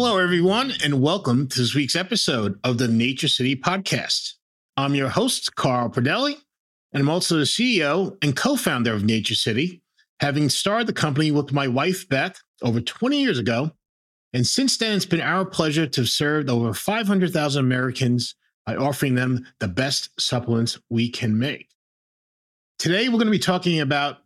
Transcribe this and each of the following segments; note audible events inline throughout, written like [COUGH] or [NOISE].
Hello, everyone, and welcome to this week's episode of the Nature City Podcast. I'm your host, Carl Pradelli, and I'm also the CEO and co founder of Nature City, having started the company with my wife, Beth, over 20 years ago. And since then, it's been our pleasure to have served over 500,000 Americans by offering them the best supplements we can make. Today, we're going to be talking about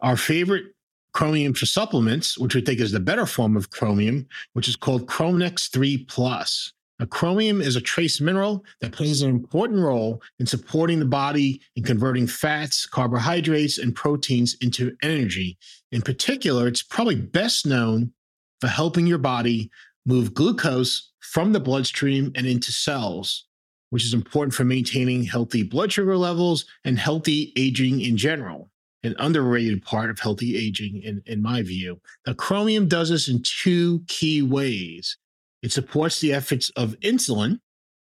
our favorite chromium for supplements, which we think is the better form of chromium, which is called Crominex 3 Plus. Now, chromium is a trace mineral that plays an important role in supporting the body in converting fats, carbohydrates, and proteins into energy. In particular, it's probably best known for helping your body move glucose from the bloodstream and into cells, which is important for maintaining healthy blood sugar levels and healthy aging in general an underrated part of healthy aging, in, in my view. Now, chromium does this in two key ways. It supports the efforts of insulin,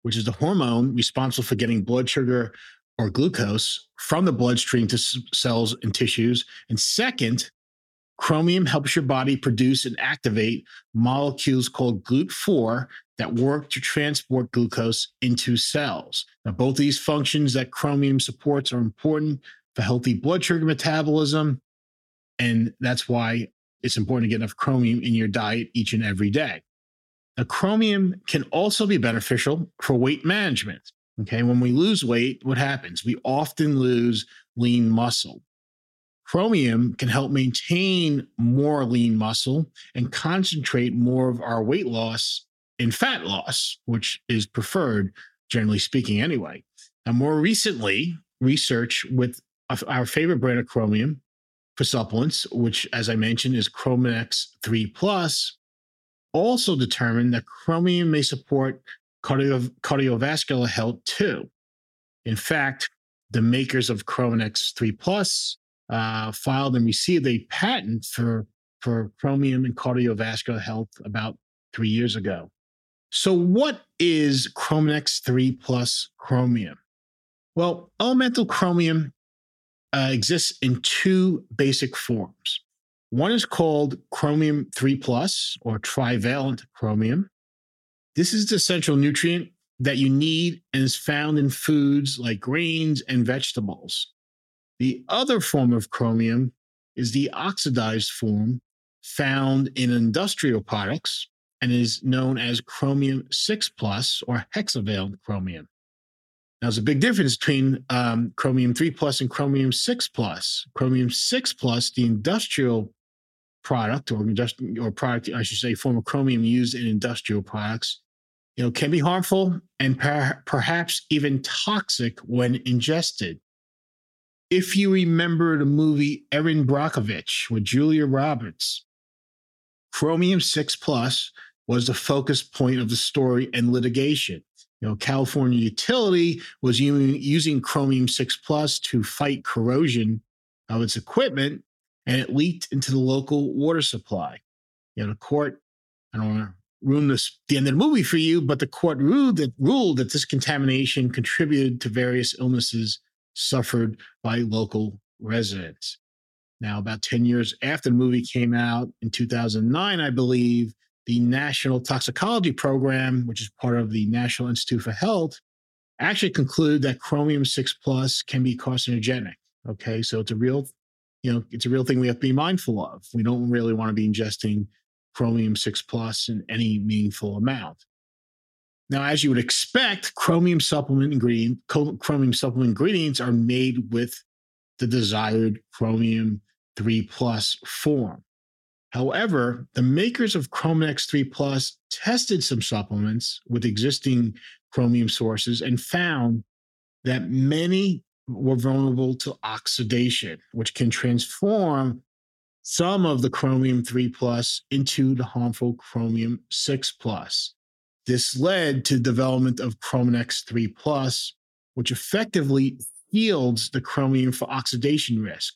which is the hormone responsible for getting blood sugar or glucose from the bloodstream to cells and tissues. And second, chromium helps your body produce and activate molecules called GLUT4 that work to transport glucose into cells. Now, both these functions that chromium supports are important for healthy blood sugar metabolism. And that's why it's important to get enough chromium in your diet each and every day. Now, chromium can also be beneficial for weight management. Okay, when we lose weight, what happens? We often lose lean muscle. Chromium can help maintain more lean muscle and concentrate more of our weight loss in fat loss, which is preferred, generally speaking, anyway. And more recently, research with our favorite brand of chromium for supplements, which, as I mentioned, is Crominex 3 Plus, also determined that chromium may support cardio- cardiovascular health too. In fact, the makers of Crominex 3 Plus uh, filed and received a patent for, for chromium and cardiovascular health about three years ago. So, what is Crominex 3 Plus chromium? Well, elemental chromium uh, exists in two basic forms. One is called chromium 3 plus or trivalent chromium. This is the central nutrient that you need and is found in foods like grains and vegetables. The other form of chromium is the oxidized form found in industrial products and is known as chromium 6 plus or hexavalent chromium. Now, there's a big difference between um, chromium 3 plus and chromium 6 plus. Chromium 6 plus, the industrial product or industrial or product, I should say, form of chromium used in industrial products, you know, can be harmful and per- perhaps even toxic when ingested. If you remember the movie Erin Brockovich with Julia Roberts, chromium 6 plus was the focus point of the story and litigation. You know, California Utility was using chromium 6 plus to fight corrosion of its equipment, and it leaked into the local water supply. You know, the court, I don't want to ruin this the end of the movie for you, but the court ruled that ruled that this contamination contributed to various illnesses suffered by local residents. Now, about 10 years after the movie came out in 2009, I believe, the National Toxicology Program, which is part of the National Institute for Health, actually conclude that chromium 6 plus can be carcinogenic. Okay, so it's a real, you know, it's a real thing we have to be mindful of. We don't really want to be ingesting chromium 6 plus in any meaningful amount. Now, as you would expect, chromium supplement ingredient, chromium supplement ingredients are made with the desired chromium 3 plus form. However, the makers of Crominex 3 Plus tested some supplements with existing chromium sources and found that many were vulnerable to oxidation, which can transform some of the chromium 3 plus into the harmful chromium 6 plus. This led to development of Crominex 3 plus, which effectively yields the chromium for oxidation risk.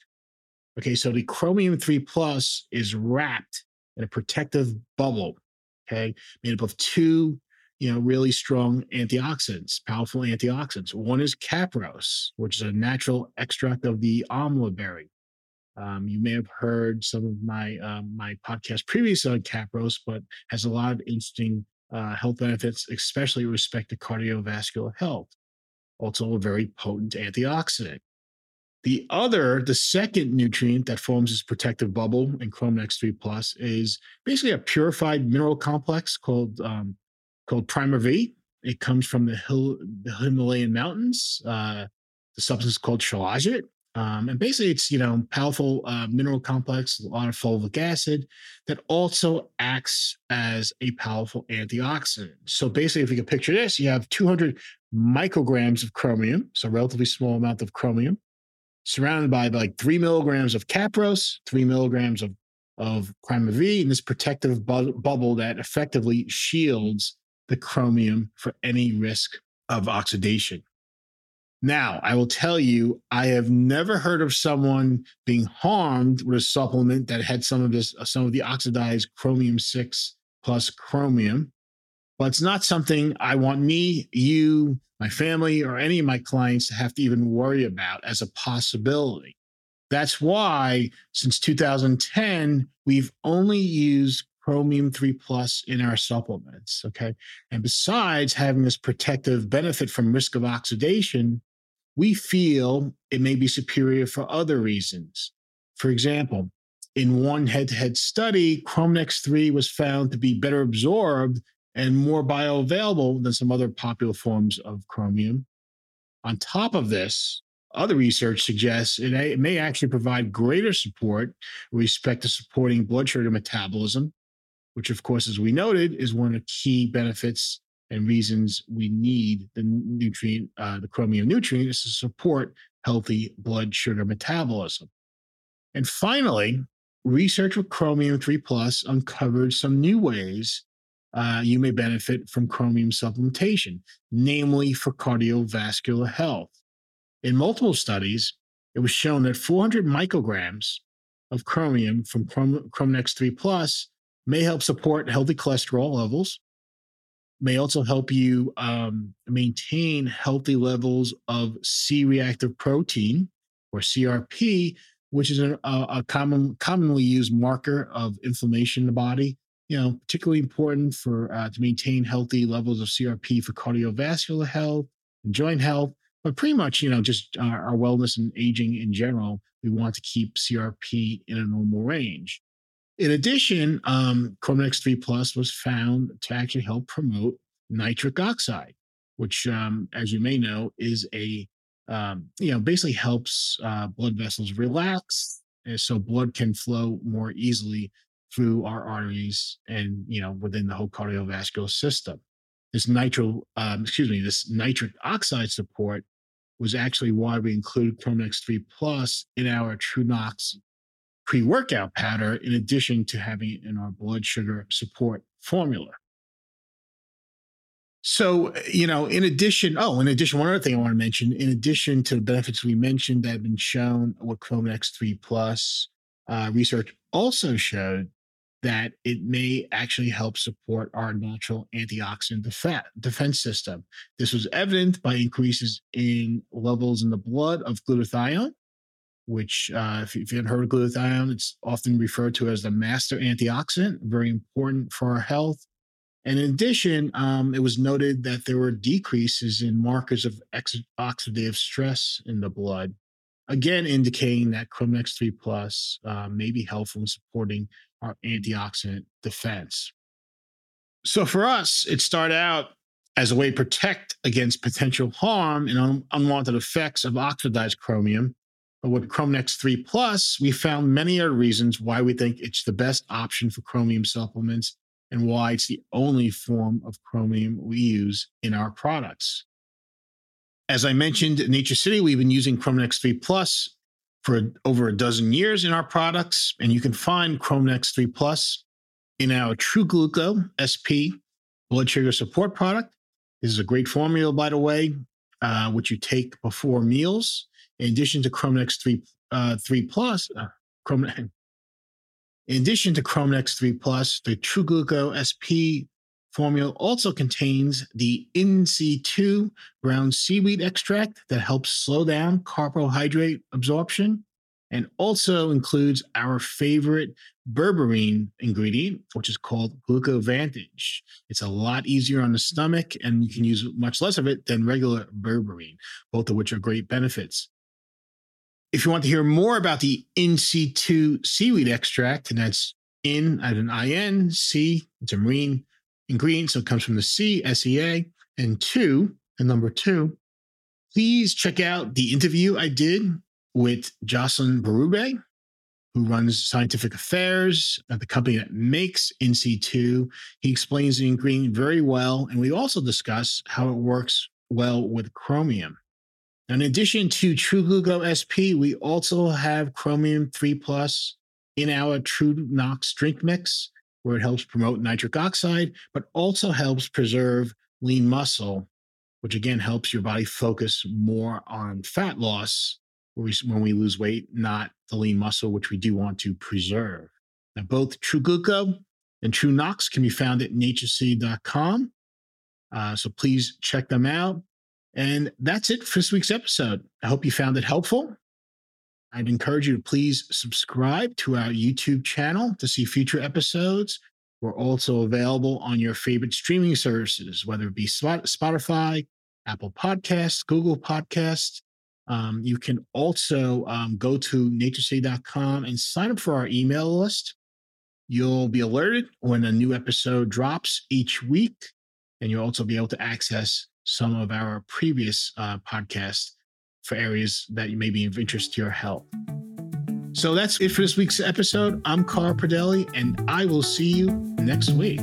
Okay, so the chromium 3 plus is wrapped in a protective bubble, okay, made up of two, you know, really strong antioxidants, powerful antioxidants. One is Capros, which is a natural extract of the amla berry. Um, you may have heard some of my um, my podcast previous on Capros, but has a lot of interesting uh, health benefits, especially with respect to cardiovascular health. Also, a very potent antioxidant. The other, the second nutrient that forms this protective bubble in Crominex 3 Plus is basically a purified mineral complex called um, called PrimaVie. It comes from the, Hil- the Himalayan mountains. Uh, the substance called shilajit. Um, and basically, it's you know powerful uh, mineral complex, a lot of fulvic acid that also acts as a powerful antioxidant. So basically, if you can picture this, you have 200 micrograms of chromium, so relatively small amount of chromium, surrounded by like three milligrams of capros, three milligrams of of PrimaVie, and this protective bu- bubble that effectively shields the chromium for any risk of oxidation. Now, I will tell you, I have never heard of someone being harmed with a supplement that had some of this, uh, some of the oxidized chromium six plus chromium. But it's not something I want me, you, my family, or any of my clients to have to even worry about as a possibility. That's why since 2010, we've only used chromium 3 plus in our supplements. Okay. And besides having this protective benefit from risk of oxidation, we feel it may be superior for other reasons. For example, in one head to head study, Crominex 3 was found to be better absorbed and more bioavailable than some other popular forms of chromium. On top of this, other research suggests it may actually provide greater support with respect to supporting blood sugar metabolism, which, of course, as we noted, is one of the key benefits and reasons we need the nutrient, uh, the chromium nutrient, is to support healthy blood sugar metabolism. And finally, research with chromium 3 plus uncovered some new ways uh, you may benefit from chromium supplementation, namely for cardiovascular health. In multiple studies, it was shown that 400 micrograms of chromium from Chrom- Crominex 3 plus may help support healthy cholesterol levels, may also help you um, maintain healthy levels of C reactive protein or CRP, which is a, a, common, commonly used marker of inflammation in the body. You know, particularly important for uh, to maintain healthy levels of CRP for cardiovascular health and joint health, but pretty much, you know, just our, our wellness and aging in general. We want to keep CRP in a normal range. In addition, um, Crominex 3 Plus was found to actually help promote nitric oxide, which, um, as you may know, is a, um, you know, basically helps uh, blood vessels relax so blood can flow more easily through our arteries and, you know, within the whole cardiovascular system. This nitro, um, excuse me, this nitric oxide support was actually why we included Crominex 3 Plus in our True TrueNox pre workout powder, in addition to having it in our blood sugar support formula. So, you know, in addition, oh, in addition, one other thing I want to mention, in addition to the benefits we mentioned that have been shown with Crominex 3 Plus, uh, research also showed that it may actually help support our natural antioxidant def- defense system. This was evident by increases in levels in the blood of glutathione, which, uh, if, if, you haven't heard of glutathione, it's often referred to as the master antioxidant, very important for our health. And in addition, um, it was noted that there were decreases in markers of ex- oxidative stress in the blood, again indicating that Chromex 3 Plus uh, may be helpful in supporting our antioxidant defense. So for us, it started out as a way to protect against potential harm and un- unwanted effects of oxidized chromium but with Crominex 3 Plus, we found many other reasons why we think it's the best option for chromium supplements and why it's the only form of chromium we use in our products. As I mentioned, in Nature City, we've been using Crominex 3 Plus for over a dozen years in our products, and you can find Crominex 3 Plus in our True Gluco SP blood sugar support product. This is a great formula, by the way, uh, which you take before meals in addition to Crominex 3, uh, 3 Plus, uh, Chrome, [LAUGHS] in addition to Crominex 3 Plus, the True Gluco SP formula also contains the InSea2 brown seaweed extract that helps slow down carbohydrate absorption. and also includes our favorite berberine ingredient, which is called Glucovantage. It's a lot easier on the stomach, and you can use much less of it than regular berberine, both of which are great benefits. If you want to hear more about the InSea2 seaweed extract, and that's in at an IN, C, it's a marine ingredient, so it comes from the sea, SEA, and two, and number two, please check out the interview I did with Jocelyn Berube, who runs scientific affairs at the company that makes InSea2. He explains the ingredient very well, and we also discuss how it works well with chromium. Now, in addition to True Gluco SP, we also have Chromium 3 Plus in our True Nox drink mix, where it helps promote nitric oxide, but also helps preserve lean muscle, which again helps your body focus more on fat loss when we lose weight, not the lean muscle, which we do want to preserve. Now, both True Gluco and True Nox can be found at naturecity.com. Uh, so please check them out. And that's it for this week's episode. I hope you found it helpful. I'd encourage you to please subscribe to our YouTube channel to see future episodes. We're also available on your favorite streaming services, whether it be Spotify, Apple Podcasts, Google Podcasts. Um, you can also um, go to naturecity.com and sign up for our email list. You'll be alerted when a new episode drops each week, and you'll also be able to access some of our previous uh, podcasts for areas that may be of interest to your health. So that's it for this week's episode. I'm Carl Pradelli, and I will see you next week.